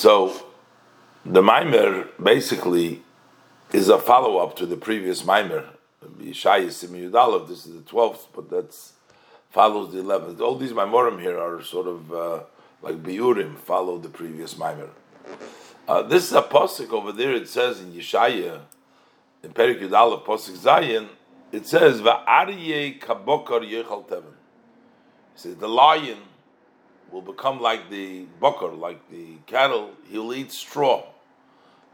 So the Maimer basically is a follow up to the previous Maimer. This is the 12th, but that's follows the 11th. All these Maimorim here are sort of uh, like Biurim, follow the previous Maimer. Uh, this is a posik over there, it says in Yeshaya, in Perik Yudalev, posik Zayin, it says, Va'arye kabokar yechal. He says, the lion will become like the bokar, like the cattle, he'll eat straw.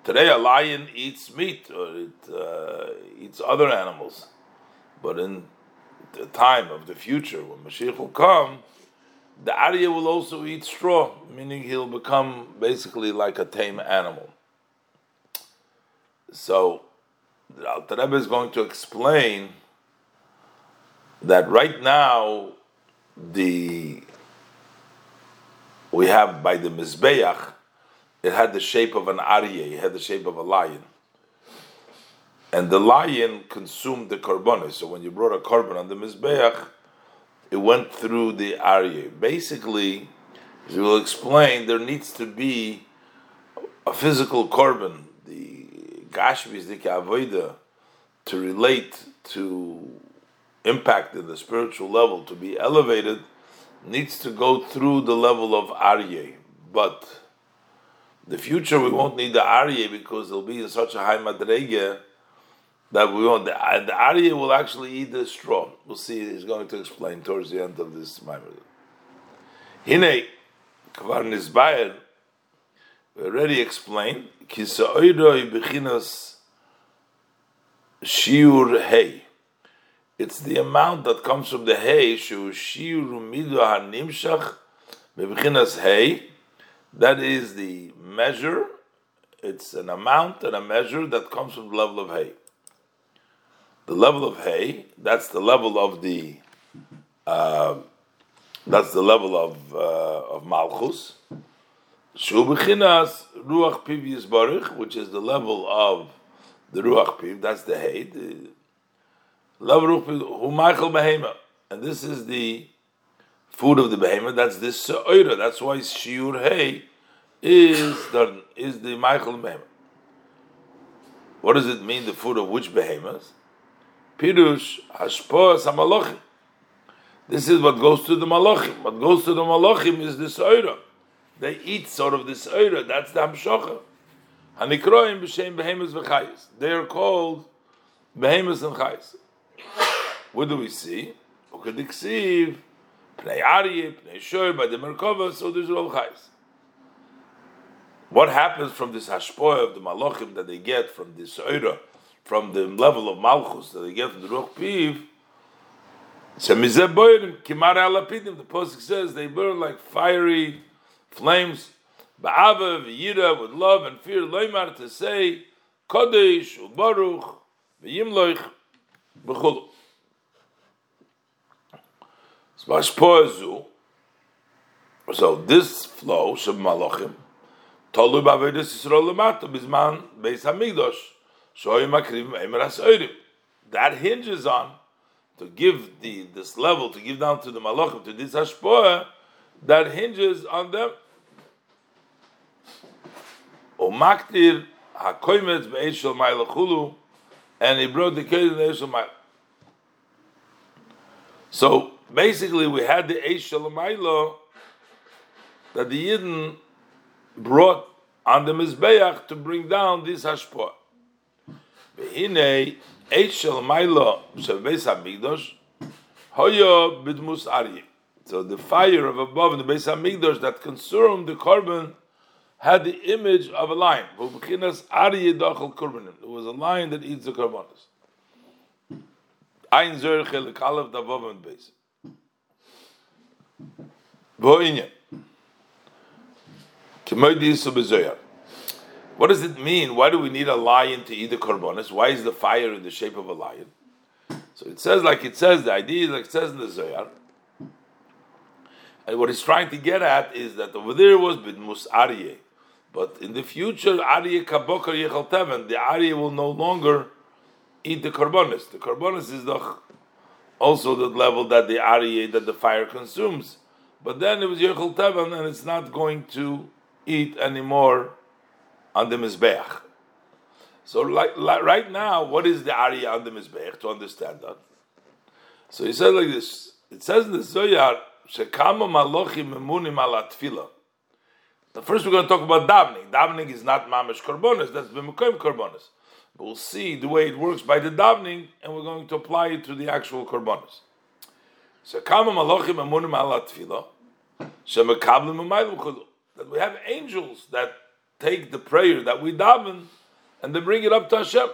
Today, a lion eats meat or it uh, eats other animals, but in the time of the future, when Mashiach will come, the Arya will also eat straw, meaning he'll become basically like a tame animal. So, the Alter Rebbe is going to explain that right now, the we have by the Mizbeach it had the shape of an aryeh, it had the shape of a lion. And the lion consumed the korbanos. So when you brought a korban on the mizbeach, it went through the aryeh. Basically, as we will explain, there needs to be a physical korban, the gashmis, the avoida, to relate to impact in the spiritual level, to be elevated, needs to go through the level of aryeh. But the future we won't need the Aryeh because it'll be in such a high madrege that we won't. The, the Aryeh will actually eat the straw. We'll see. He's going to explain towards the end of this. Hine kvar nizbayer. We already explained. Kisa'oidoi bechinas shiur hay. It's the amount that comes from the hay. Shu hanimshach hay that is the measure. It's an amount and a measure that comes from the level of hay. The level of hay, that's the level of the, uh, that's the level of uh, of malchus. Shubichinas ruach piv baruch, which is the level of the ruach piv. That's the hay. The and this is the food of the behemoth. That's this se'oira. That's why shiur hay is the is the Michael behemoth. What does it mean? The food of which behemoth? Pirush hashpoa samalochim. This is what goes to the malachim. What goes to the malachim is the se'oira. They eat sort of this se'oira. That's the hamshocha. Hanikroim b'shem behemoths v'chayis. They are called behemoths and chayis. What do we see? Ukadiksiv Pnei Aryeh, Pnei Shor, by the Merkava, so there's Rav Chais. What happens from this hashpoah of the malachim that they get from this oira, from the level of malchus that they get from the ruch piv? The posuk says they burn like fiery flames. Ba'ava v'yira with love and fear. Loimar to say kodesh u'baruch v'yimloich b'chulu. So this flow, Sheb Malachim, Bavedis Yisrael Lemata, Bizman Beis Hamigdosh, Shoy Makrim Emeras Oirim. That hinges on to give the this level, to give down to the Malachim, to this Hashpoah, that hinges on them. O Maktir HaKoimetz Be'eshel Mailachulu, and he brought the Be'eshel Mailachulu. So basically we had the Eish that the Yidden brought on the Mizbeach to bring down this Hashpah. Behine Eish Shalamayla Shabbeis HaMikdosh Hoyo Bidmus Aryeh. So the fire of above in the Beis Hamikdash that consumed the korban had the image of a lion. It was a lion that eats the korbanos. What does it mean? Why do we need a lion to eat the korbanos? Why is the fire in the shape of a lion? So it says, like it says, the idea is like it says in the Zohar. And what he's trying to get at is that over there was bidmus aryeh, but in the future aryeh kabokar yechal teven, the aryeh will no longer eat the korbanos. The korbanos is the also the level that the aryeh that the fire consumes. But then it was Yechol Tevan, and it's not going to eat anymore on the Mizbeach. So, like, like, right now, what is the Arya on the Mizbeach to understand that? So he says like this. It says in the Zoyar, Shekama Malochim Memunim ala Tfilah. First we're going to talk about davening. Davening is not mamish korbanos, that's b'mekoim korbanos. We'll see the way it works by the davening, and we're going to apply it to the actual korbanos. So kama malachim amunim ala tefillah, shemekablim umaylim That we have angels that take the prayer that we daven, and they bring it up to Hashem.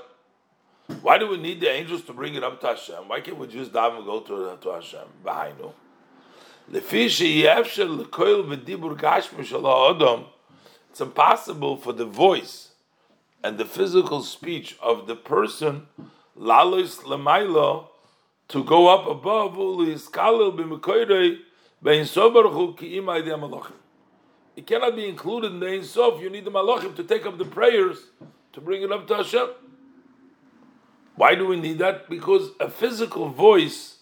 Why do we need the angels to bring it up to Hashem? Why can't we just daven and go to, to Hashem? Behind it's impossible for the voice and the physical speech of the person lalos to go up above it cannot be included in the Ein Sof. You need the Malachim to take up the prayers to bring it up to Hashem. Why do we need that? Because a physical voice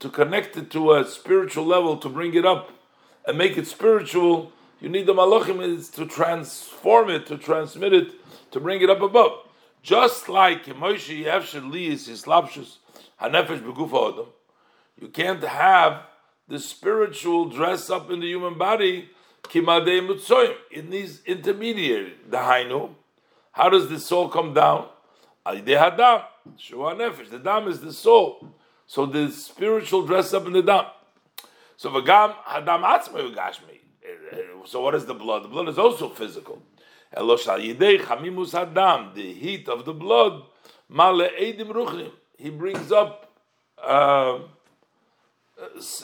to connect it to a spiritual level, to bring it up and make it spiritual, you need the malachim is to transform it, to transmit it, to bring it up above. Just like Moshe Yevsher Liyis Islapshus Hanefesh Beguf Adam, you can't have the spiritual dress up in the human body. Kimadei Mutsoyim. It needs intermediary. The Hainu. How does the soul come down? Alidei Hadam. Shua Nefesh. The dam is the soul. So the spiritual dress up in the dam. So v'gam hadam atzmei gashmi. So what is the blood? The blood is also physical. The heat of the blood. Male edim. He brings up uh,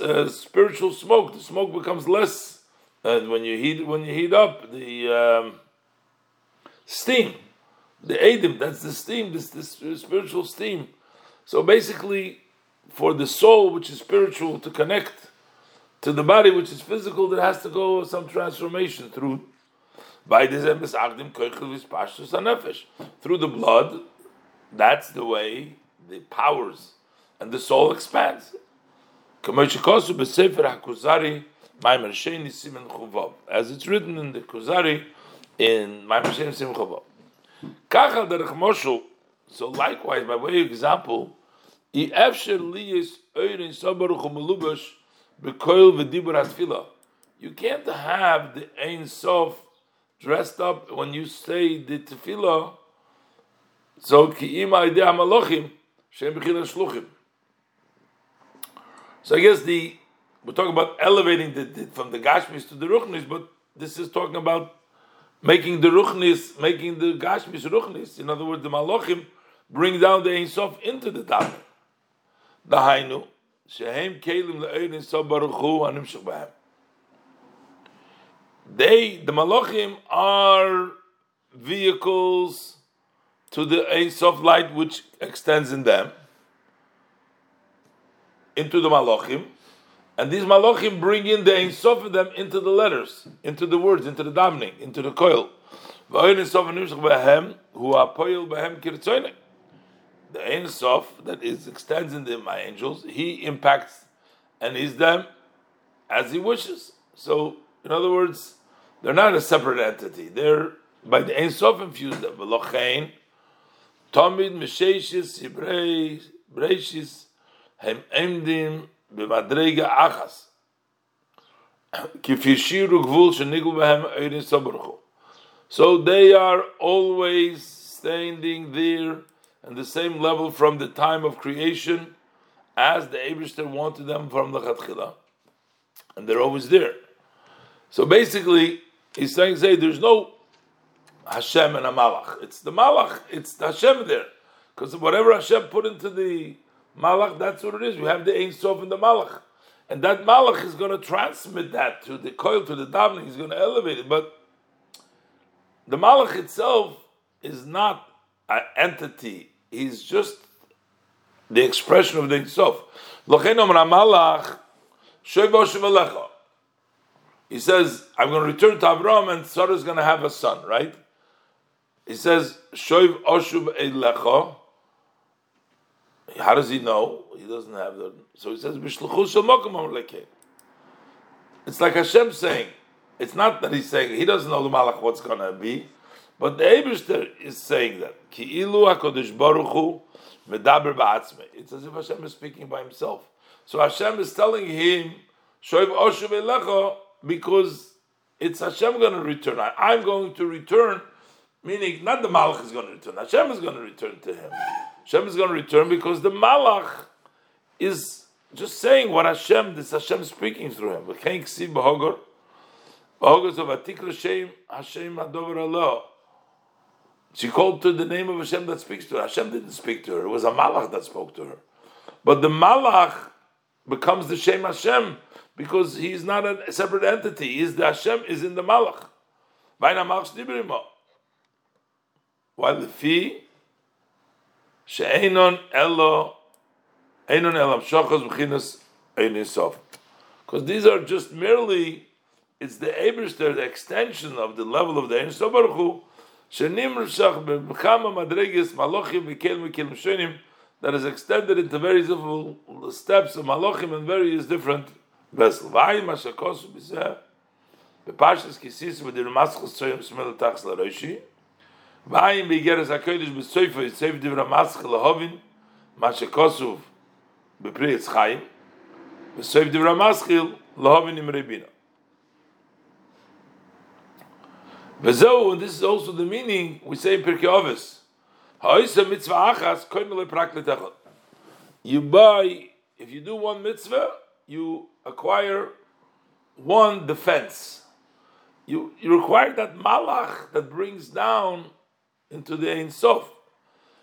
uh, spiritual smoke. The smoke becomes less, and when you heat when you heat up the um, steam, the edim. That's the steam. This this spiritual steam. So basically, for the soul, which is spiritual, to connect to the body, which is physical, there has to go some transformation through by through the blood. That's the way the powers and the soul expands. As it's written in the Kuzari in Maimer Sheni Sim Chovav. So likewise, by way of example, you can't have the Ein Sof dressed up when you say the tefillah. So malachim shem shluchim. So I guess the we're talking about elevating the, the, from the gashmis to the ruchnis, but this is talking about making the ruchnis, making the gashmis ruchnis. In other words, the malachim bring down the Ein Sof into the daven. דהיינו, שהם כלים לאין אינסוף ברוך הוא They, the Malachim, are vehicles to the Ein Sof light which extends in them, into the Malachim, and these Malachim bring in the Ein Sof of them into the letters, into the words, into the davening, into the coil. V'Ein Sof Nimshach Behem, who are poil Behem the Ein Sof that is extends in my angels, he impacts and is them as he wishes. So, in other words, they're not a separate entity. They're by the Ein Sof infused them. V'lochein, Tomid Mesheshis Breishis Hem Emdim B'madrega Achas. So they are always standing there and the same level from the time of creation as the Abishter wanted them from the Chatchila. And they're always there. So basically, he's saying, say, there's no Hashem and a Malach. It's the Malach, it's the Hashem there. Because whatever Hashem put into the Malach, that's what it is. We have the Ein Sof in the Malach. And that Malach is going to transmit that to the coil, to the davening. He's going to elevate it. But the Malach itself is not an entity he's just the expression of the Sof. He says, I'm going to return to Avram and Sarah is going to have a son, right? He says, Shoiv Oshuv Eilecha. How does he know? He doesn't have the. So he says, It's like Hashem saying, It's not that he's saying he doesn't know the malach what's going to be, but the Eberster is saying that ki ilu hakodesh baruch hu medaber ba'atzme. It's as if Hashem is speaking by himself. So Hashem is telling him shoyv oshu elecha because it's Hashem going to return. I'm going to return, meaning not the malach is going to return. Hashem is going to return to him. Hashem is going to return because the malach is just saying what Hashem, this Hashem speaking through him. We can't see Bahogor. Bahogor of Atikra Shem, Hashem Adover Allah. She called to the name of Hashem that speaks to her. Hashem didn't speak to her. It was a malach that spoke to her. But the malach becomes the Shem Hashem because he's not a separate entity. He's the Hashem is in the malach. While the fee elo elam. Because these are just merely, it's the Eberster, the extension of the level of the Ein Baruch Hu, shenim rishach b'chama madregis malochim v'kel v'kel m'shonim, that is extended into various different steps of malochim and various different vessels. V'ayim mashakosu b'zeh, b'pashas kisis v'dir maschus tzoyim smel tachs l'roishi, v'ayim b'igeres ha'kodesh b'soifa yitzev divra maschus l'hovin, mashakosu בפרי עץ חיים, וסויב דברה מסחיל, להובין עם רבינה. Bezo, and this is also the meaning we say in Pirkei Avos. Ha'isa mitzvah achas You buy, if you do one mitzvah, you acquire one defense. You, you require that malach that brings down into the Ein Sof.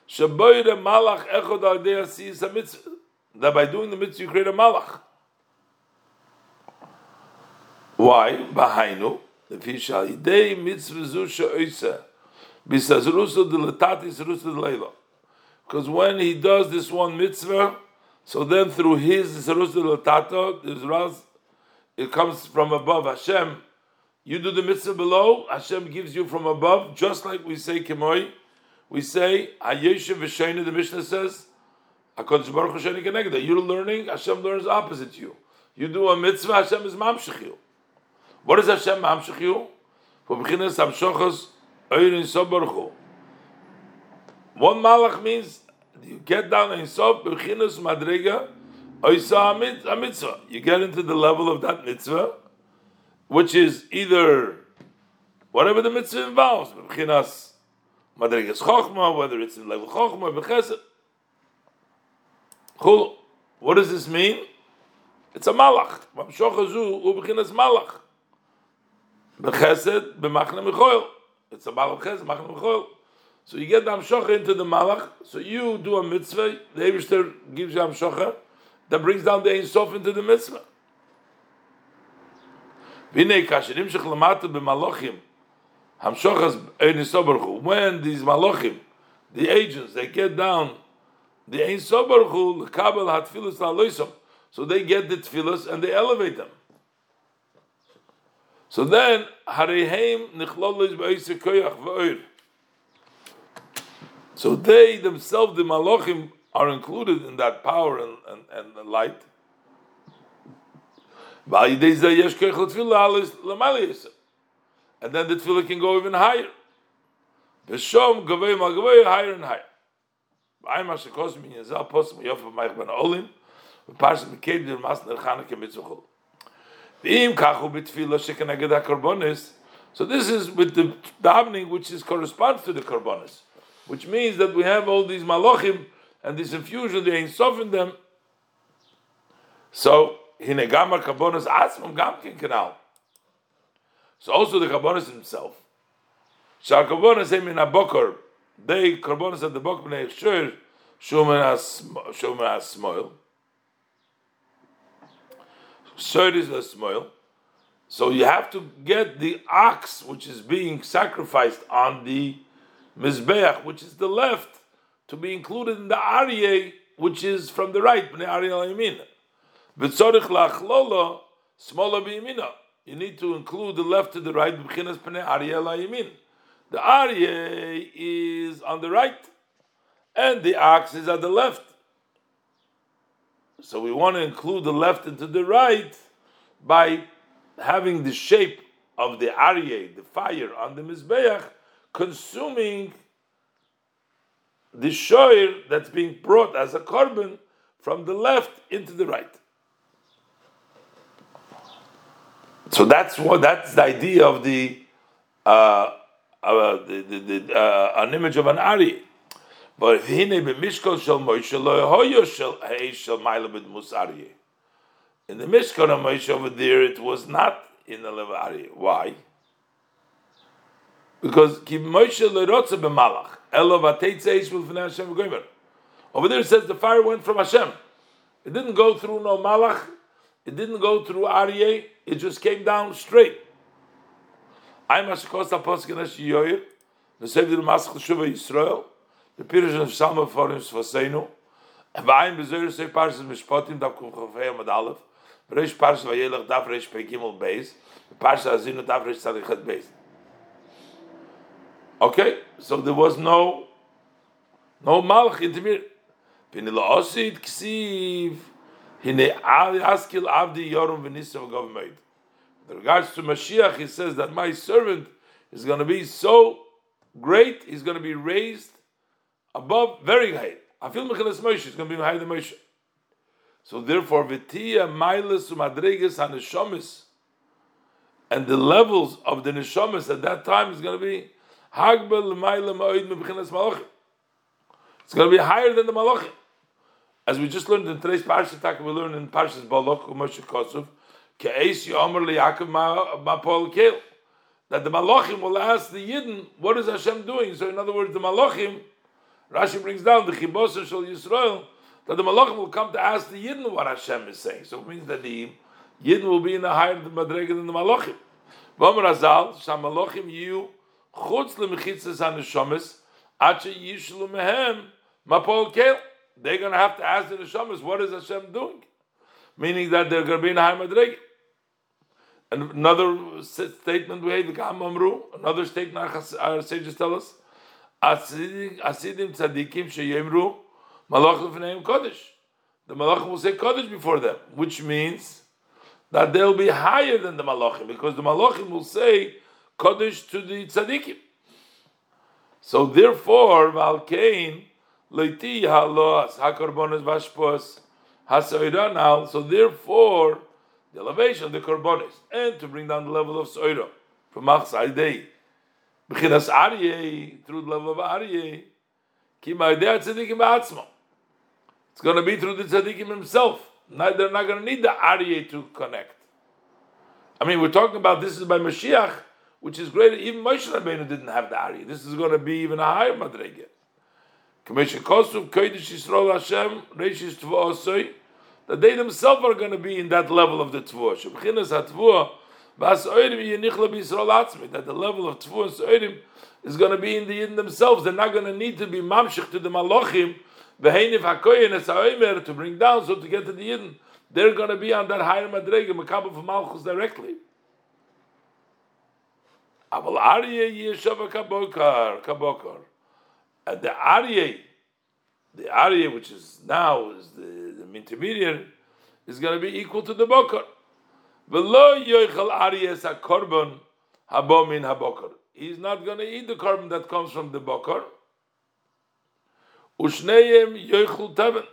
Shaboyre malach echod al is a mitzvah. That by doing the mitzvah you create a malach. Why? Bahainu the fishal idei mitzvah zusha oisa. Because when he does this one mitzvah, so then through his it comes from above Hashem. You do the mitzvah below, Hashem gives you from above, just like we say kemoi. We say, Hayeshev V'Sheina, the Mishnah says, You're learning, Hashem learns opposite you. You do a mitzvah, Hashem is mamshich. What is Hashem mamshich you? For beginners, Hamshochos Oyrin Sof Baruch Hu. One malach means you get down in Sof, beginners Madriga, Oysa mitzvah. You get into the level of that mitzvah, which is either whatever the mitzvah involves, beginners Madriga's Chochma, whether it's in level Chochma Bechesed. What does this mean? It's a malach. malach. Bechesed b'machne mechoil. It's a malach chesed machne mechoil. So you get the amshocha into the malach. So you do a mitzvah. The Eibushter gives you amshocha that brings down the Ein Sof into the mitzvah. V'nei kasherim shech lamata b'malachim. Hamshochas Ein Soberchu. When these malachim, the agents, they get down the Ein Sobaruchu Kabel had tefillas la'loisom. So they get the tefillas and they elevate them. So then, Nichlolish Ba'isir Koyach V'oir. So they themselves, the Malachim, are included in that power and, and, and light. And then the tefillah can go even higher. V'shom gavei mal higher and higher. Ein was gekos mir in zal post mir auf ben passen mit mas So this is with the davening which is corresponds to the karbonis, which means that we have all these malachim and this infusion they ain't soften them. So hinegamar karbonis asmam gamkin kanal. So also the karbonis himself. Shal karbonis em in a bokor they karbonis at the bok bnei shur shumen as smoil. Shur is a smoil. So you have to get the ox which is being sacrificed on the mizbeach, which is the left, to be included in the aryeh, which is from the right. You need to include the left to the right. The Aryeh is on the right, and the ox is at the left. So we want to include the left into the right by having the shape of the Aryeh, the fire on the Mizbeach, consuming the shoir that's being brought as a carbon from the left into the right. So that's what that's the idea of the uh, uh, the, the, the uh, an image of an Ari. But hine b'mishkol shel Moshe lo hoyo shel heish shel ma'ila mus Ari. In the Mishkan of Moshe over there, it was not in the level Ari. Why? Because ki Moshe lo rotze b'malach elo v'teitzeish v'lfnei Hashem v'goymer. Over there it says the fire went from Hashem. It didn't go through no malach. It didn't go through Aryeh. It just came down straight. I'm a shkos aposkin as yoyer. The Seder Maskal Shuva Yisrael. The Pirish and Shalma for him Svaseinu. And I'm bezer say parshas mishpatim dav kum chofei amad aleph. Reish parshas vayelech dav reish pei gimel beis. Parshas azinu dav reish tzadichet beis. Okay, so there was no no malach in the mir. Pinila osid ksiv. Hine askil avdi yorum v'nisav gov meid. In regards to Mashiach, he says that my servant is going to be so great, he's going to be raised above, very high. I feel Mechilas Moshe is going to be higher than Moshe. So therefore, Vitia, Milas, Umadregas, Haneshomis, and the levels of the Neshomis at that time is going to be Hagbel, Maila, Ma'oid, Mechilas Malachim. It's going to be higher than the Malachim. As we just learned in today's Parshat, we learned in Parshas Balach, Moshe Kosov, Ke'es Yomer Liyaakov Mapol Kel. That the Malachim will ask the Yidden, what is Hashem doing? So in other words, the Malachim, Rashi brings down the Chibos Shal Yisrael, that the Malachim will come to ask the Yidden what Hashem is saying. So it means that the Yidden will be in a higher Madrega than the Malachim. V'omer Azal, Sham Malachim Yiyu, Chutz L'mechitzes HaNeshomes, Ache Yishlu Mehem, Mapol. They're going to have to ask the Neshomes, what is Hashem doing? Meaning that they're going to be in a higher Madrega. Another statement we have, the Gamamru. another statement our sages tell us, Asidim tzadikim sheyemru malach lefneim kodesh. The malachim will say kodesh before them, which means that they'll be higher than the malachim, because the malachim will say kodesh to the tzadikim. So therefore, valkein leiti halos hakorbonos vashpos hasoiranal. So therefore the elevation of the korbanis, and to bring down the level of soira from Machsai Day. B'chinas Aryeh, through the level of Aryeh, Kima Tzadikim Ba'atzmo. It's going to be through the Tzadikim himself. Not, they're not going to need the Aryeh to connect. I mean, we're talking about this is by Mashiach, which is greater. Even Moshe Rabbeinu didn't have the Aryeh. This is going to be even a higher Madrege. Kamesha Kosuv, Kodesh Yisrael Hashem, Reishis Tva'osoi, that they themselves are going to be in that level of the hatvua, That the level of tvua and oirim is going to be in the Yidden themselves. They're not going to need to be mamshich to the malachim, v'heinif hakoyin es ha'oimer, to bring down, so to get to the Yidden. They're going to be on that higher madrega, mekabel for malchus directly. Aval Aryeh yeshava kabokar, kabokar. And the Aryeh, the Aryeh, which is now is the intermediate is going to be equal to the bokar. V'lo yoichel aryes hakorban habomin habokar. He's not going to eat the carbon that comes from the bokor. Ushneim yoichel teven.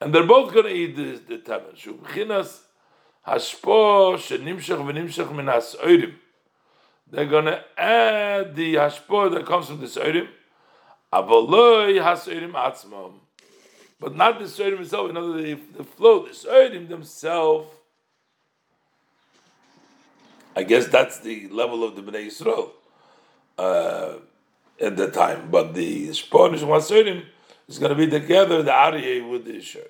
And they're both going to eat the, the teven. Shubchinas hashpo shenimshach v'nimshach min hasoirim. They're going to add the hashpo that comes from the soirim. Avoloi hasoirim atzmam but not the Soidim himself. In other words, the flow, the Soidim themselves. I guess that's the level of the Bnei Yisrael uh, at the time. But the Spanish Soidim is going to be together, the Aryeh with the Shur.